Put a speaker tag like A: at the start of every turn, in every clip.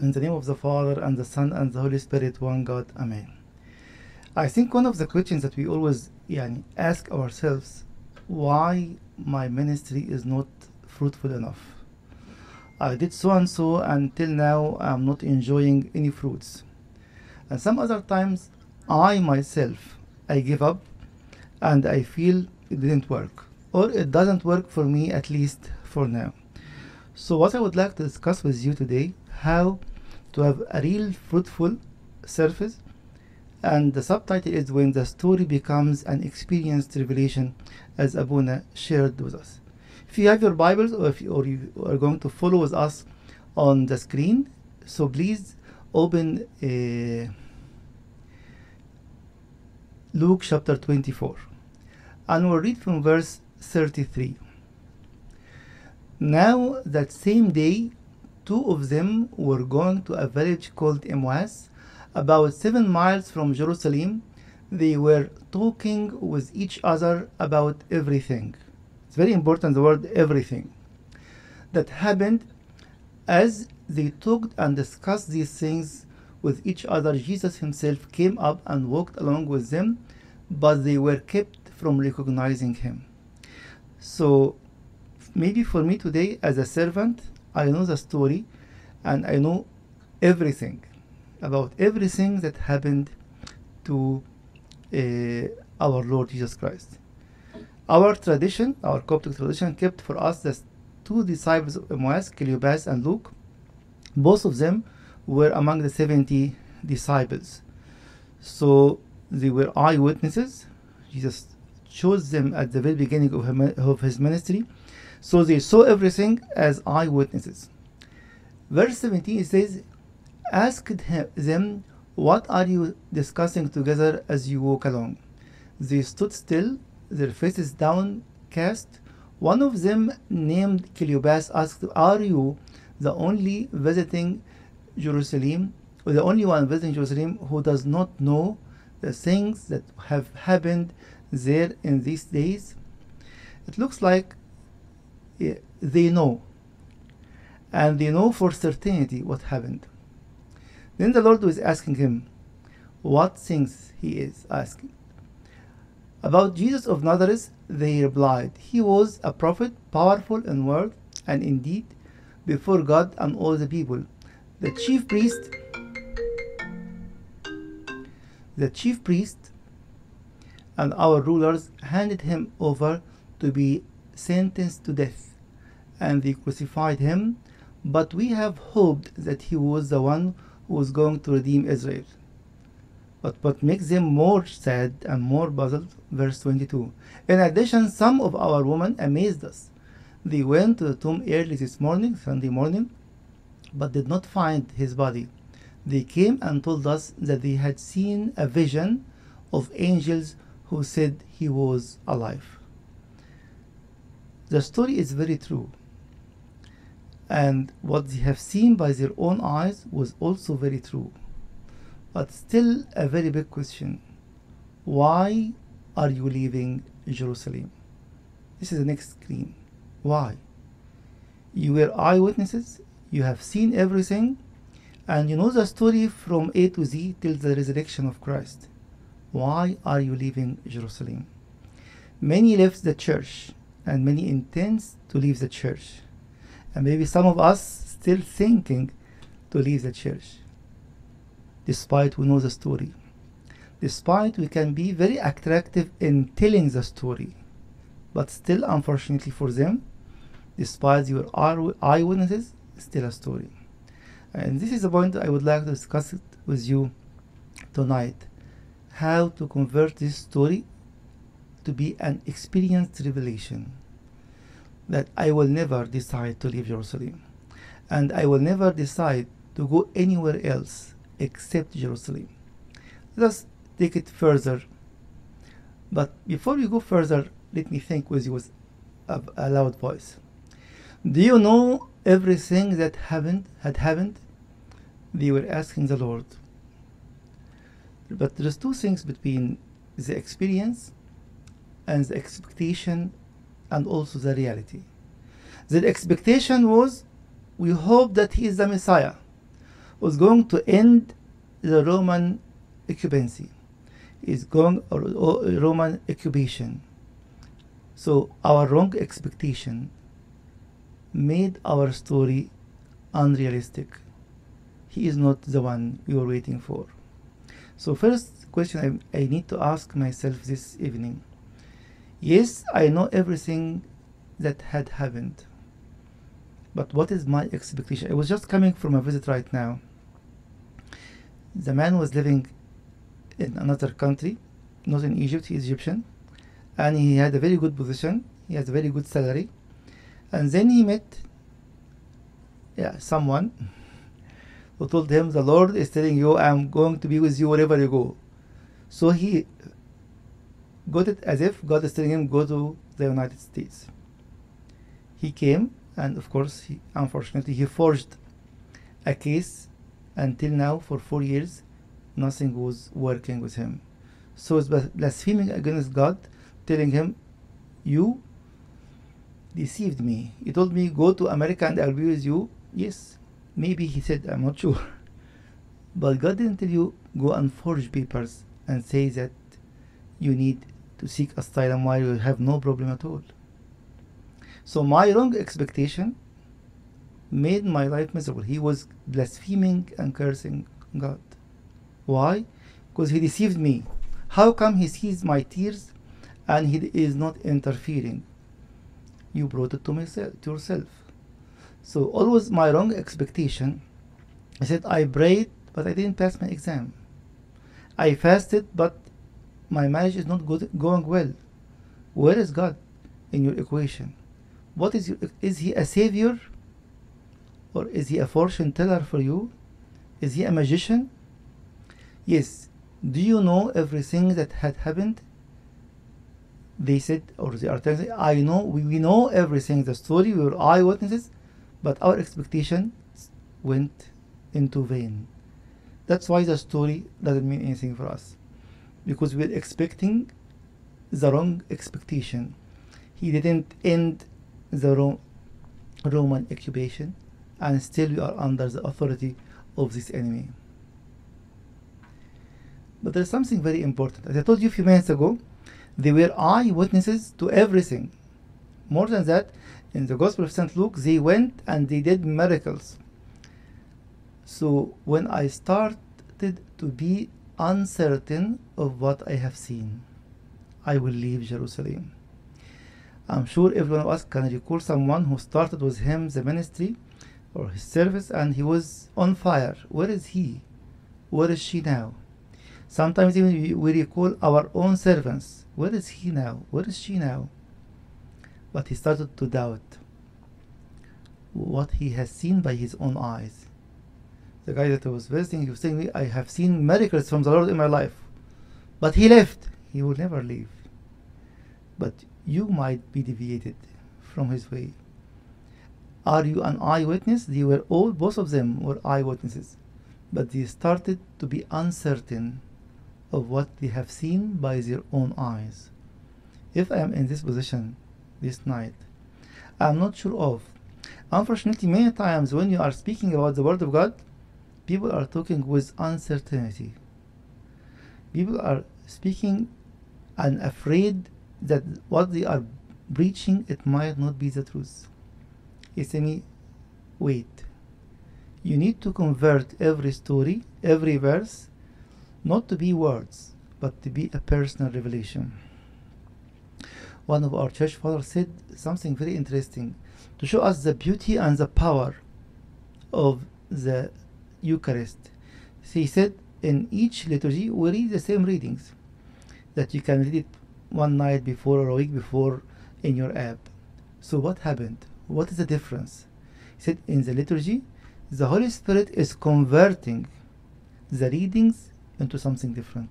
A: In the name of the Father, and the Son, and the Holy Spirit, one God. Amen. I think one of the questions that we always yani, ask ourselves why my ministry is not fruitful enough. I did so and so until now I'm not enjoying any fruits. And some other times I myself I give up and I feel it didn't work or it doesn't work for me at least for now. So what I would like to discuss with you today how to have a real fruitful surface and the subtitle is when the story becomes an experienced revelation as Abuna shared with us. If you have your Bibles or if you, or you are going to follow with us on the screen, so please open uh, Luke chapter 24 and we'll read from verse 33. Now that same day, two of them were going to a village called Emmaus, about seven miles from Jerusalem. They were talking with each other about everything. It's very important the word everything that happened as they talked and discussed these things with each other. Jesus himself came up and walked along with them, but they were kept from recognizing him. So maybe for me today as a servant, I know the story and I know everything about everything that happened to uh, our Lord Jesus Christ. Our tradition, our Coptic tradition, kept for us the two disciples of Emmaus, Cleopas and Luke. Both of them were among the 70 disciples. So they were eyewitnesses. Jesus chose them at the very beginning of, of his ministry. So they saw everything as eyewitnesses. Verse 17 says, Asked them, What are you discussing together as you walk along? They stood still, their faces downcast. One of them, named Cleopas, asked, Are you the only visiting Jerusalem, or the only one visiting Jerusalem who does not know the things that have happened there in these days? It looks like they know, and they know for certainty what happened. Then the Lord was asking him, What things he is asking? About Jesus of Nazareth, they replied, He was a prophet, powerful in word and indeed before God and all the people. The chief priest, the chief priest and our rulers handed him over to be sentenced to death, and they crucified him. But we have hoped that he was the one who was going to redeem Israel. But what makes them more sad and more puzzled, verse 22. In addition, some of our women amazed us. They went to the tomb early this morning, Sunday morning, but did not find his body. They came and told us that they had seen a vision of angels who said he was alive. The story is very true. And what they have seen by their own eyes was also very true. But still, a very big question why are you leaving Jerusalem? This is the next screen. Why? You were eyewitnesses, you have seen everything, and you know the story from A to Z till the resurrection of Christ. Why are you leaving Jerusalem? Many left the church, and many intends to leave the church. And maybe some of us still thinking to leave the church, despite we know the story. Despite we can be very attractive in telling the story, but still, unfortunately for them, despite your eyewitnesses, still a story. And this is the point I would like to discuss it with you tonight. How to convert this story to be an experienced revelation that I will never decide to leave Jerusalem. And I will never decide to go anywhere else except Jerusalem. Let us take it further. But before we go further, let me think with you with a, a loud voice. Do you know everything that happened had happened? They were asking the Lord. But there's two things between the experience and the expectation and also the reality. The expectation was we hope that he is the Messiah. was going to end the Roman occupancy, is going or, or Roman occupation. So our wrong expectation made our story unrealistic. He is not the one we were waiting for. So first question I, I need to ask myself this evening. Yes, I know everything that had happened. But what is my expectation? I was just coming from a visit right now. The man was living in another country, not in Egypt, he's Egyptian, and he had a very good position, he has a very good salary. And then he met yeah, someone who told him, The Lord is telling you, I'm going to be with you wherever you go. So he got it as if God is telling him, Go to the United States. He came, and of course, he, unfortunately, he forged a case until now for four years. Nothing was working with him. So it's blaspheming against God, telling him, You deceived me. He told me, Go to America and I'll be with you. Yes, maybe he said, I'm not sure. But God didn't tell you, Go and forge papers and say that you need to seek asylum while you have no problem at all. So my wrong expectation made my life miserable. He was blaspheming and cursing God. Why? Because he deceived me. How come he sees my tears and he is not interfering? You brought it to myself to yourself. So always my wrong expectation. I said I prayed, but I didn't pass my exam. I fasted, but my marriage is not good, going well. Where is God in your equation? What is your, is he a savior? Or is he a fortune teller for you? Is he a magician? Yes. Do you know everything that had happened? They said, or they are telling, I know, we, we know everything, the story, we were eyewitnesses, but our expectation went into vain. That's why the story doesn't mean anything for us. Because we're expecting the wrong expectation. He didn't end the Ro- Roman occupation, and still we are under the authority of this enemy. But there's something very important. As I told you a few minutes ago, they were eyewitnesses to everything. More than that, in the Gospel of St. Luke, they went and they did miracles. So when I started to be uncertain of what I have seen, I will leave Jerusalem. I'm sure every one of us can recall someone who started with him the ministry or his service and he was on fire. Where is he? Where is she now? Sometimes even we recall our own servants. Where is he now? Where is she now? But he started to doubt what he has seen by his own eyes. The guy that was visiting, he was me, I have seen miracles from the Lord in my life. But he left. He will never leave. But you might be deviated from his way. Are you an eyewitness? They were all, both of them were eyewitnesses, but they started to be uncertain of what they have seen by their own eyes. If I am in this position this night, I am not sure of. Unfortunately, many times when you are speaking about the Word of God, people are talking with uncertainty. People are speaking and afraid that what they are preaching it might not be the truth. Said me, wait. You need to convert every story, every verse, not to be words, but to be a personal revelation. One of our church fathers said something very interesting to show us the beauty and the power of the Eucharist. He said, in each liturgy we read the same readings, that you can read it one night before or a week before in your app. So what happened? What is the difference? He said in the liturgy, the Holy Spirit is converting the readings into something different,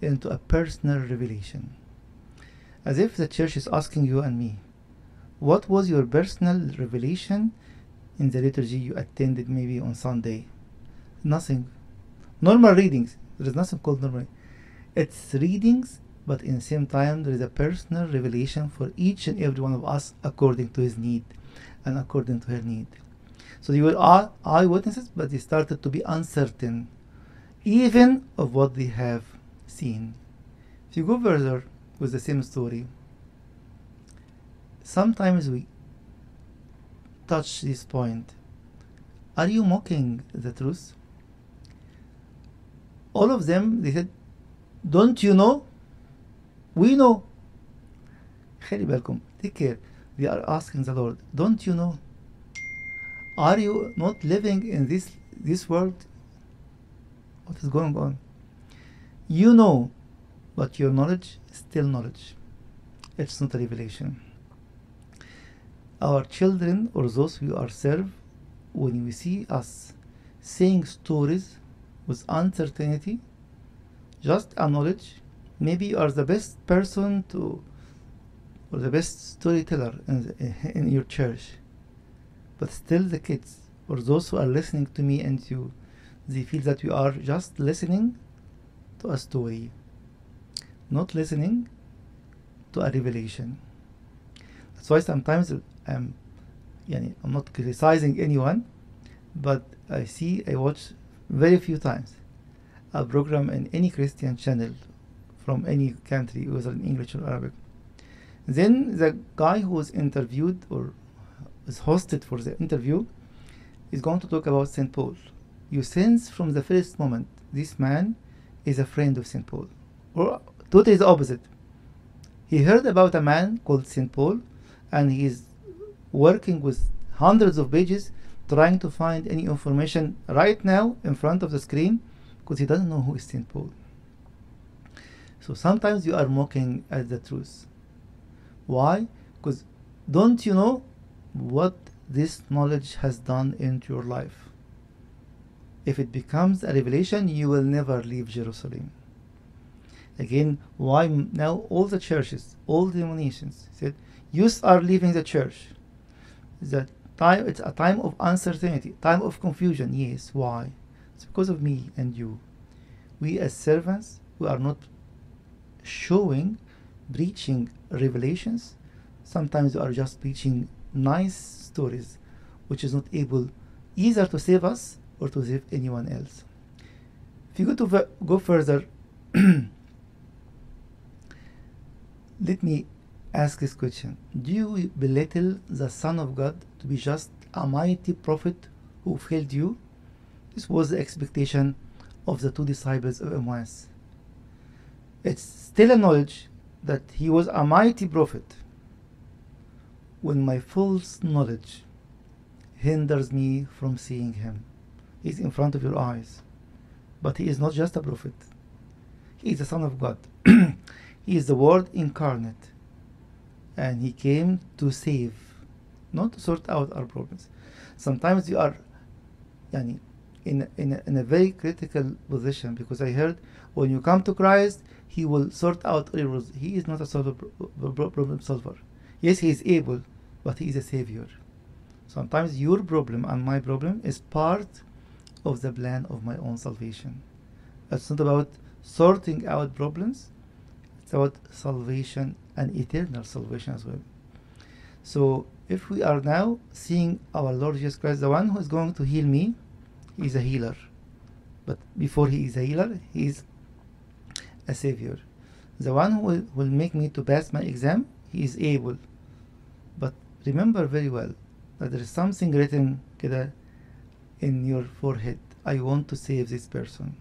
A: into a personal revelation. As if the church is asking you and me, what was your personal revelation in the liturgy you attended maybe on Sunday? Nothing. Normal readings. There is nothing called normal. It's readings but in the same time there is a personal revelation for each and every one of us according to his need and according to her need. So they were eye- eyewitnesses, but they started to be uncertain, even of what they have seen. If you go further with the same story, sometimes we touch this point. Are you mocking the truth? all of them, they said, Don't you know? We know. Take care. They are asking the Lord, Don't you know? Are you not living in this, this world? What is going on? You know, but your knowledge is still knowledge. It's not a revelation. Our children or those who are when we see us saying stories with uncertainty just acknowledge maybe you are the best person to or the best storyteller in, the, in your church. But still the kids or those who are listening to me and you they feel that you are just listening to a story not listening to a revelation. That's why sometimes I'm I'm not criticizing anyone but I see I watch very few times a program in any Christian channel from any country whether in English or Arabic then the guy who was interviewed or is hosted for the interview is going to talk about St. Paul. You sense from the first moment this man is a friend of St. Paul. Or totally the opposite. He heard about a man called St. Paul and he is working with hundreds of pages trying to find any information right now in front of the screen because he doesn't know who is St. Paul. So sometimes you are mocking at the truth. Why? Because don't you know what this knowledge has done into your life? If it becomes a revelation, you will never leave Jerusalem. Again, why now all the churches, all the denominations said, youth are leaving the church. The time it's a time of uncertainty, time of confusion. Yes, why? It's because of me and you. We as servants, we are not showing, preaching revelations. Sometimes we are just preaching nice stories, which is not able either to save us or to save anyone else. If you go to go further, let me ask this question: Do you belittle the Son of God to be just a mighty prophet who failed you? This was the expectation of the two disciples of Emmaus. It's still a knowledge that he was a mighty prophet when my false knowledge hinders me from seeing him. He's in front of your eyes. But he is not just a prophet. He is the Son of God. he is the Word incarnate. And he came to save, not to sort out our problems. Sometimes you are yani, in, in, a, in a very critical position because I heard when you come to Christ, he will sort out errors. He is not a problem solver. Yes, he is able, but he is a savior. Sometimes your problem and my problem is part of the plan of my own salvation. It's not about sorting out problems, it's about salvation and eternal salvation as well. So, if we are now seeing our Lord Jesus Christ, the one who is going to heal me, he is a healer. But before he is a healer, he is a savior. The one who will, will make me to pass my exam, he is able. But remember very well that there is something written كده in your forehead. I want to save this person.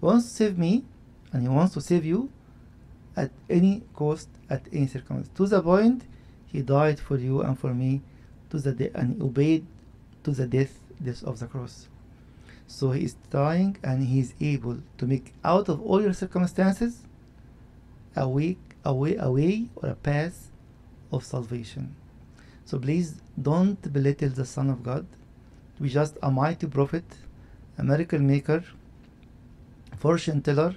A: He wants to save me, and he wants to save you at any cost, at any circumstance. To the point, he died for you and for me, to the de- and obeyed to the death, death of the cross. So he is dying, and he is able to make out of all your circumstances a way, a way, a way or a path of salvation. So please don't belittle the Son of God to be just a mighty prophet, a miracle maker, fortune teller,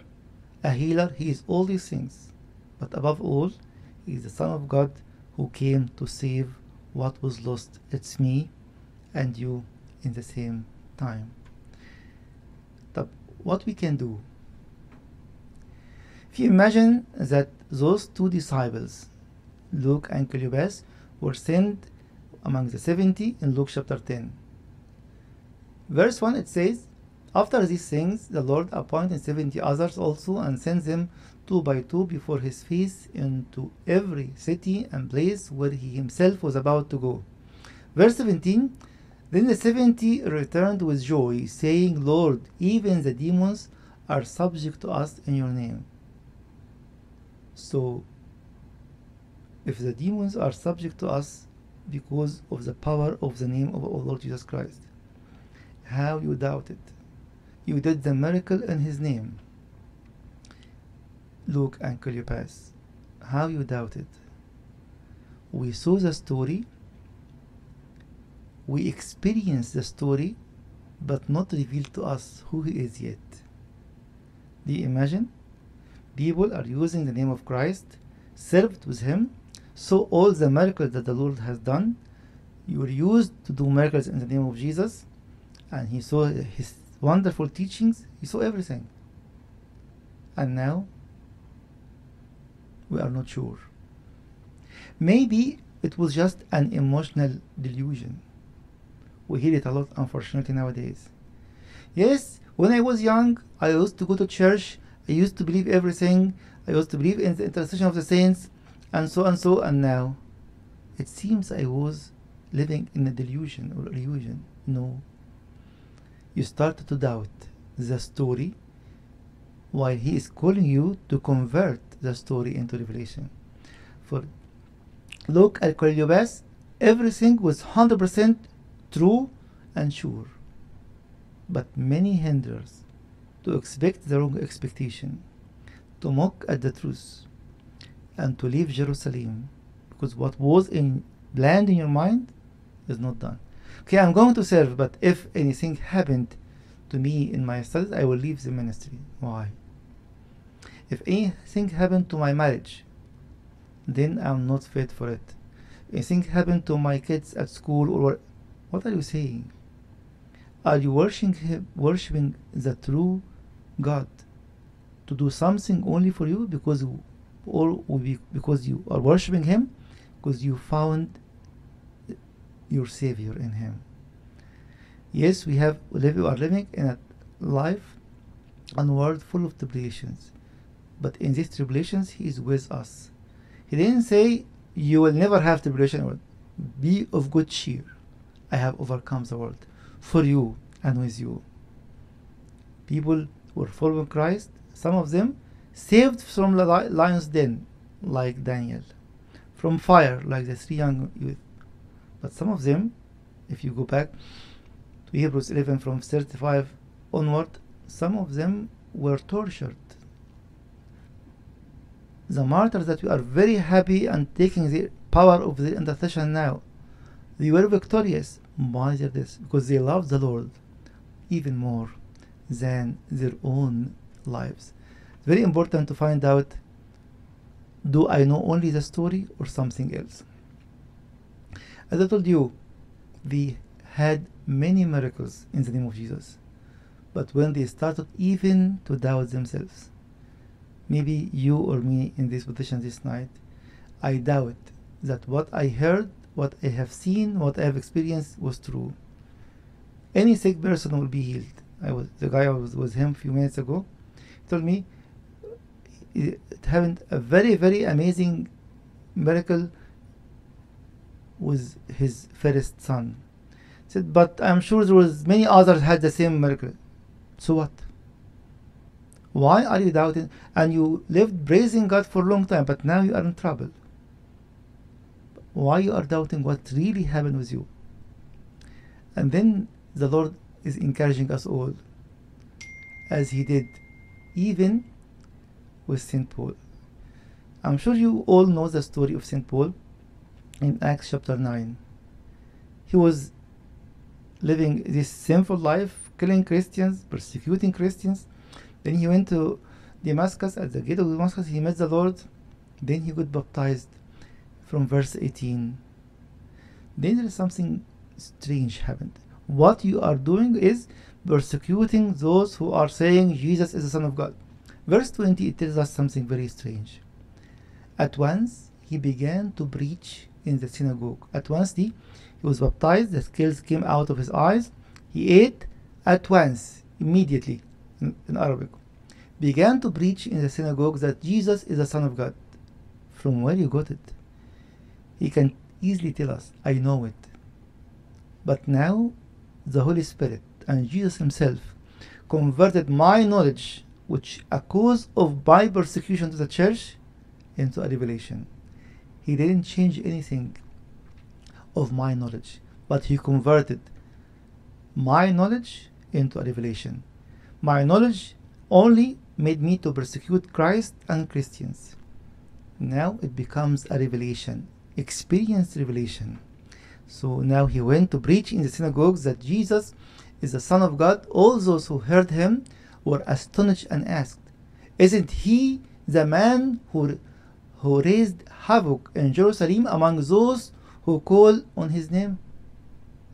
A: a healer. He is all these things. But above all, he is the Son of God who came to save what was lost. It's me and you in the same time. What we can do? If you imagine that those two disciples, Luke and Cleopas, were sent among the 70 in Luke chapter 10. Verse 1 it says, After these things, the Lord appointed seventy others also and sent them two by two before his face into every city and place where he himself was about to go. Verse 17 Then the seventy returned with joy, saying, Lord, even the demons are subject to us in your name. So, if the demons are subject to us because of the power of the name of our Lord Jesus Christ, how you doubt it? You did the miracle in his name. Luke and Cleopas, how you doubt it? We saw the story, we experienced the story, but not revealed to us who he is yet. Do you imagine? People are using the name of Christ, served with him, so all the miracles that the Lord has done, you were used to do miracles in the name of Jesus, and he saw his wonderful teachings, he saw everything. And now, we are not sure. Maybe it was just an emotional delusion. We hear it a lot, unfortunately, nowadays. Yes, when I was young, I used to go to church, I used to believe everything, I used to believe in the intercession of the saints, and so and so, and now it seems I was living in a delusion or illusion. No. You start to doubt the story while he is calling you to convert the story into revelation. For look at Cleopas, everything was 100% true and sure. But many hinders to expect the wrong expectation, to mock at the truth, and to leave Jerusalem because what was in planned in your mind is not done. Okay, I'm going to serve, but if anything happened to me in my studies, I will leave the ministry. Why? If anything happened to my marriage, then I'm not fit for it. Anything happened to my kids at school or what are you saying? Are you worshiping worshiping the true God to do something only for you because or because you are worshiping him because you found your savior in him. Yes we have we are living in a life and world full of tribulations. But in these tribulations he is with us. He didn't say you will never have tribulation. Be of good cheer. I have overcome the world for you and with you. People were following christ. Some of them saved from the lion's den like daniel. From fire like the three young youth but some of them if you go back to hebrews 11 from 35 onward some of them were tortured the martyrs that we are very happy and taking the power of the intercession now they were victorious by their death because they loved the lord even more than their own lives it's very important to find out do I know only the story or something else? As I told you, they had many miracles in the name of Jesus. But when they started even to doubt themselves, maybe you or me in this position this night, I doubt that what I heard, what I have seen, what I have experienced was true. Any sick person will be healed. I was the guy I was with him a few minutes ago. Told me it happened a very very amazing miracle with his first son said but i'm sure there was many others had the same miracle so what why are you doubting and you lived praising god for a long time but now you are in trouble why you are doubting what really happened with you and then the lord is encouraging us all as he did even with St. Paul. I'm sure you all know the story of St. Paul in Acts chapter 9. He was living this sinful life, killing Christians, persecuting Christians. Then he went to Damascus. At the gate of Damascus, he met the Lord. Then he got baptized from verse 18. Then there is something strange happened. What you are doing is persecuting those who are saying Jesus is the Son of God. Verse 20 it tells us something very strange. At once he began to preach in the synagogue. At once he, he was baptized, the scales came out of his eyes, he ate, at once, immediately, in, in Arabic, began to preach in the synagogue that Jesus is the Son of God. From where you got it? He can easily tell us, I know it. But now, the Holy Spirit and Jesus Himself converted my knowledge, which a cause of by persecution to the church, into a revelation. He didn't change anything of my knowledge, but He converted my knowledge into a revelation. My knowledge only made me to persecute Christ and Christians. Now it becomes a revelation, experienced revelation. So now he went to preach in the synagogues that Jesus is the Son of God. All those who heard him were astonished and asked, Isn't he the man who, who raised havoc in Jerusalem among those who call on his name?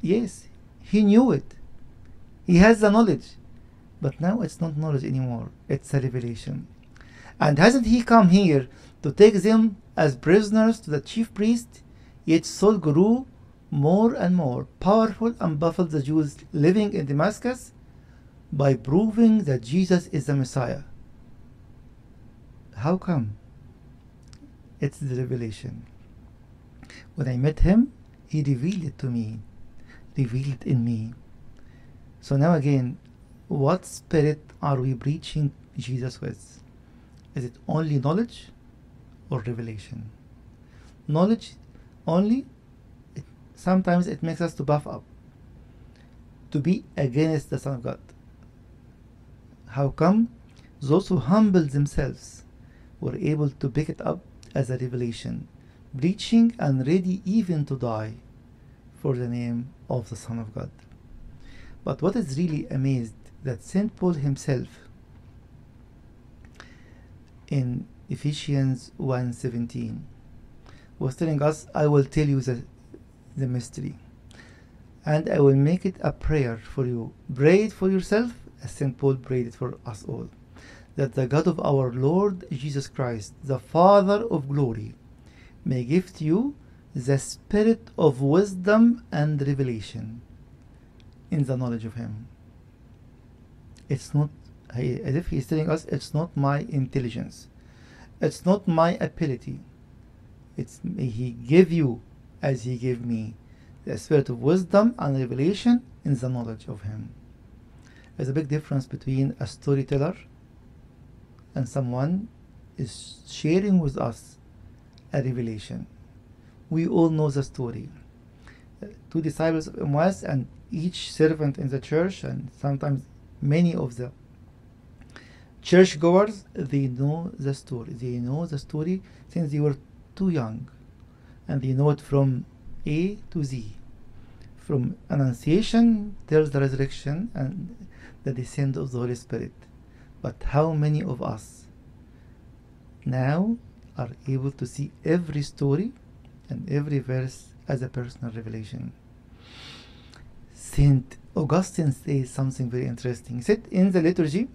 A: Yes, he knew it. He has the knowledge. But now it's not knowledge anymore, it's a revelation. And hasn't he come here to take them as prisoners to the chief priest? Yet Saul grew more and more powerful and baffled the Jews living in Damascus by proving that Jesus is the Messiah. How come? It's the revelation. When I met him, he revealed it to me, revealed in me. So now again, what spirit are we preaching Jesus with? Is it only knowledge or revelation? Knowledge only, it, sometimes it makes us to buff up, to be against the Son of God. How come? Those who humble themselves were able to pick it up as a revelation, preaching and ready even to die for the name of the Son of God. But what is really amazed that St. Paul himself in Ephesians 1:17 was telling us, I will tell you the, the mystery, and I will make it a prayer for you. Pray it for yourself, as St. Paul prayed it for us all, that the God of our Lord Jesus Christ, the Father of glory, may give to you the spirit of wisdom and revelation in the knowledge of Him. It's not, as if He's telling us, it's not my intelligence, it's not my ability. It's may He give you as He gave me the spirit of wisdom and revelation in the knowledge of Him. There's a big difference between a storyteller and someone is sharing with us a revelation. We all know the story. Uh, two disciples of Emmaus and each servant in the church, and sometimes many of the churchgoers, they know the story. They know the story since they were too young, and they know it from A to Z, from Annunciation till the resurrection and the descent of the Holy Spirit. But how many of us now are able to see every story and every verse as a personal revelation? Saint Augustine says something very interesting. He said in the liturgy,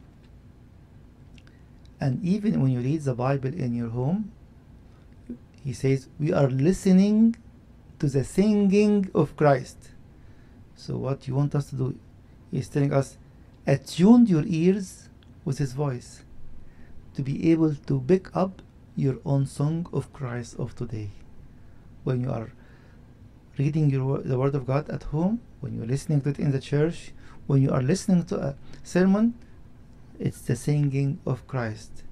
A: and even when you read the Bible in your home, he says, we are listening to the singing of Christ. So, what you want us to do is telling us, attune your ears with his voice to be able to pick up your own song of Christ of today. When you are reading your, the Word of God at home, when you're listening to it in the church, when you are listening to a sermon, it's the singing of Christ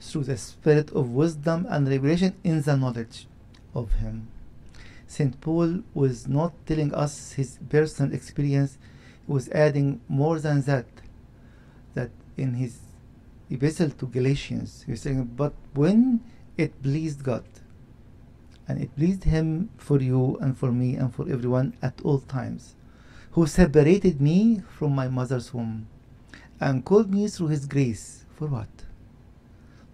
A: through the spirit of wisdom and revelation in the knowledge of Him. St. Paul was not telling us his personal experience, he was adding more than that. That in his epistle to Galatians, he was saying, But when it pleased God, and it pleased Him for you and for me and for everyone at all times, who separated me from my mother's womb and called me through His grace. For what?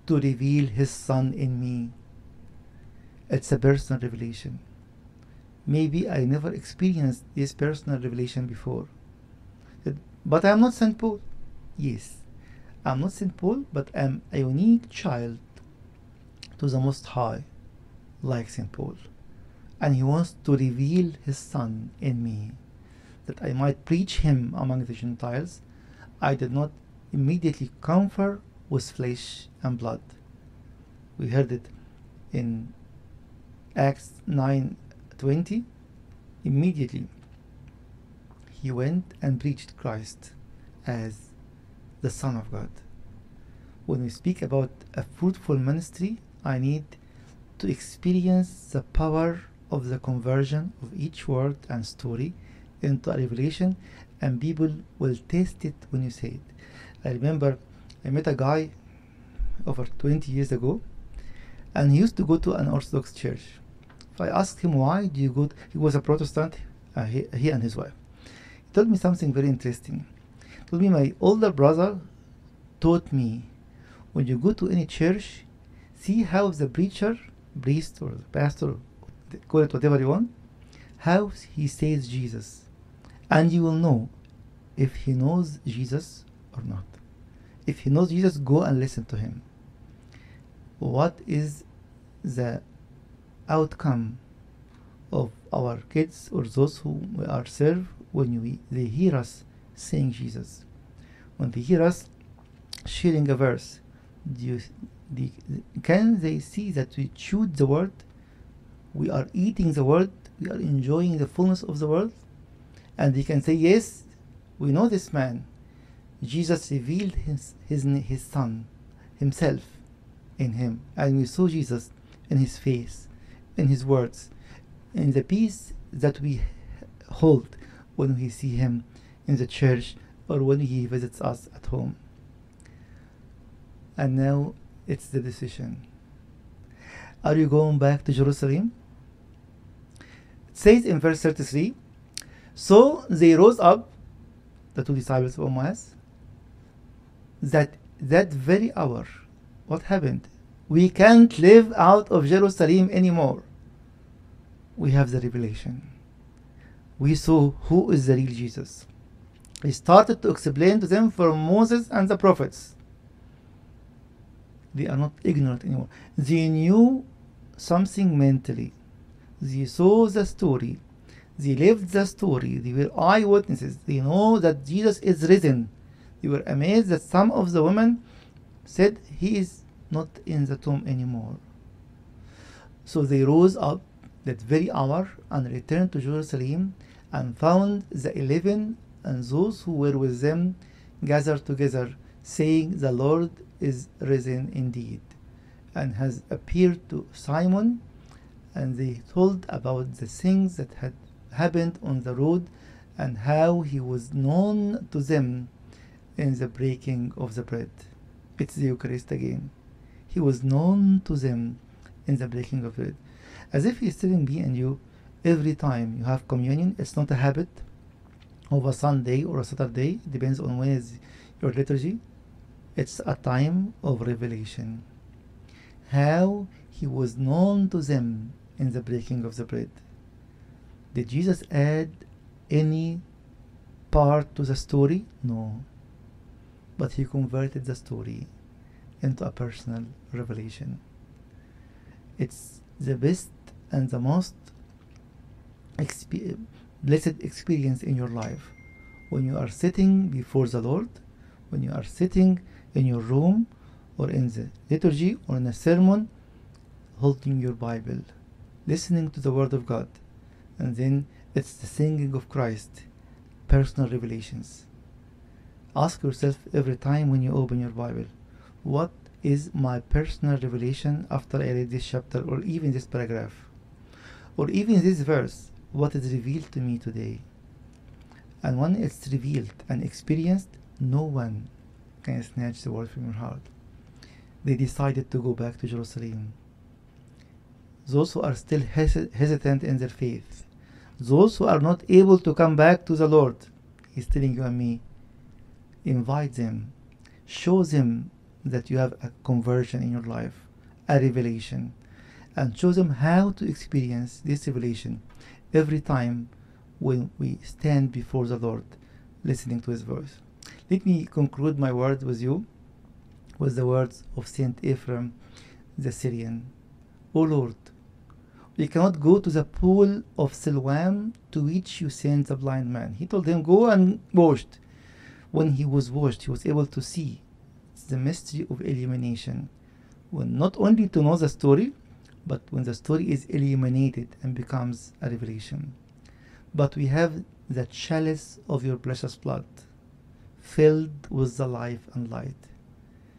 A: To reveal His Son in me. It's a personal revelation. Maybe I never experienced this personal revelation before. But I'm not St. Paul. Yes, I'm not St. Paul, but I'm a unique child to the Most High, like St. Paul. And he wants to reveal his Son in me. that I might preach him among the Gentiles, I did not immediately confer with flesh and blood. We heard it in Acts 9:20. Immediately he went and preached Christ as the Son of God. When we speak about a fruitful ministry, I need to experience the power of the conversion of each word and story into a revelation, and people will taste it when you say it. I remember I met a guy over 20 years ago, and he used to go to an Orthodox church. If I asked him why do you go, he was a Protestant, uh, he, he and his wife. He told me something very interesting. Told me my older brother taught me when you go to any church, see how the preacher, priest, or the pastor, call it whatever you want, how he says Jesus. And you will know if he knows Jesus or not. If he knows Jesus, go and listen to him. What is the outcome of our kids or those who we are served when we, they hear us saying Jesus? When they hear us sharing a verse, do you, the, can they see that we choose the word? We are eating the word. We are enjoying the fullness of the word. And they can say, yes, we know this man. Jesus revealed his, his, his son, himself in him. And we saw Jesus in his face, in his words, in the peace that we hold when we see him in the church or when he visits us at home. And now it's the decision. Are you going back to Jerusalem? It says in verse 33 So they rose up, the two disciples of Emmaus, that that very hour, what happened? We can't live out of Jerusalem anymore. We have the revelation. We saw who is the real Jesus. He started to explain to them from Moses and the prophets they are not ignorant anymore. They knew something mentally. They saw the story. They lived the story. They were eyewitnesses. They know that Jesus is risen. They were amazed that some of the women said he is not in the tomb anymore. So they rose up that very hour and returned to Jerusalem and found the eleven and those who were with them gathered together, saying, The Lord is risen indeed and has appeared to Simon and they told about the things that had happened on the road and how he was known to them in the breaking of the bread. It's the Eucharist again. He was known to them in the breaking of bread. As if he's telling me and you every time you have communion, it's not a habit of a Sunday or a Saturday, depends on when is your liturgy. It's a time of revelation. How he was known to them in the breaking of the bread. Did Jesus add any part to the story? No. But he converted the story into a personal revelation. It's the best and the most blessed experience in your life when you are sitting before the Lord, when you are sitting in your room or in the liturgy or in a sermon, holding your Bible, listening to the Word of God, and then it's the singing of Christ, personal revelations. Ask yourself every time when you open your Bible, what is my personal revelation after I read this chapter or even this paragraph? Or even this verse, what is revealed to me today? And when it's revealed and experienced, no one can snatch the word from your heart. They decided to go back to Jerusalem. Those who are still hesi- hesitant in their faith, those who are not able to come back to the Lord, He's telling you and me, invite them, show them that you have a conversion in your life, a revelation, and show them how to experience this revelation every time when we stand before the Lord, listening to His voice. Let me conclude my words with you with the words of Saint Ephraim the Syrian. O Lord, we cannot go to the pool of Siloam to which you sent the blind man. He told him, Go and wash. When he was washed, he was able to see. It's the mystery of illumination. When not only to know the story, but when the story is illuminated and becomes a revelation. But we have the chalice of your precious blood, filled with the life and light.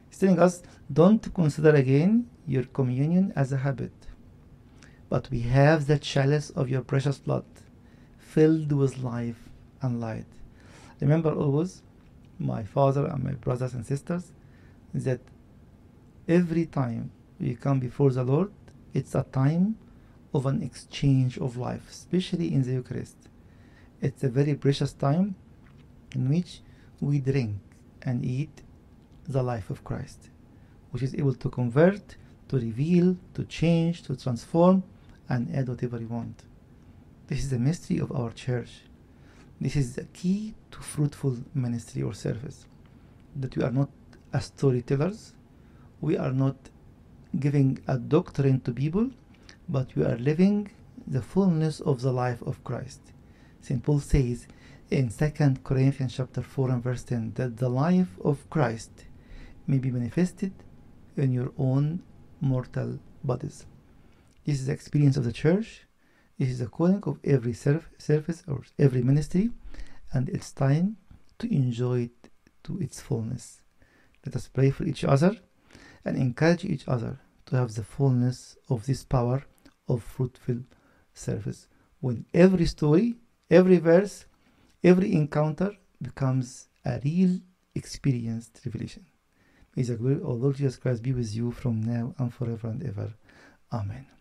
A: He's telling us, don't consider again your communion as a habit, but we have the chalice of your precious blood, filled with life and light. Remember always, my father and my brothers and sisters, that every time we come before the Lord, it's a time of an exchange of life, especially in the Eucharist. It's a very precious time in which we drink and eat the life of Christ, which is able to convert, to reveal, to change, to transform, and add whatever you want. This is the mystery of our church. This is the key to fruitful ministry or service. That we are not as storytellers, we are not giving a doctrine to people, but we are living the fullness of the life of Christ. St. Paul says in 2 Corinthians chapter 4 and verse 10 that the life of Christ may be manifested in your own mortal bodies. This is the experience of the church. This is the calling of every serv- service or every ministry, and it's time to enjoy it to its fullness. Let us pray for each other and encourage each other to have the fullness of this power of fruitful service. When every story, every verse, every encounter becomes a real experienced revelation. May the glory of Lord Jesus Christ be with you from now and forever and ever. Amen.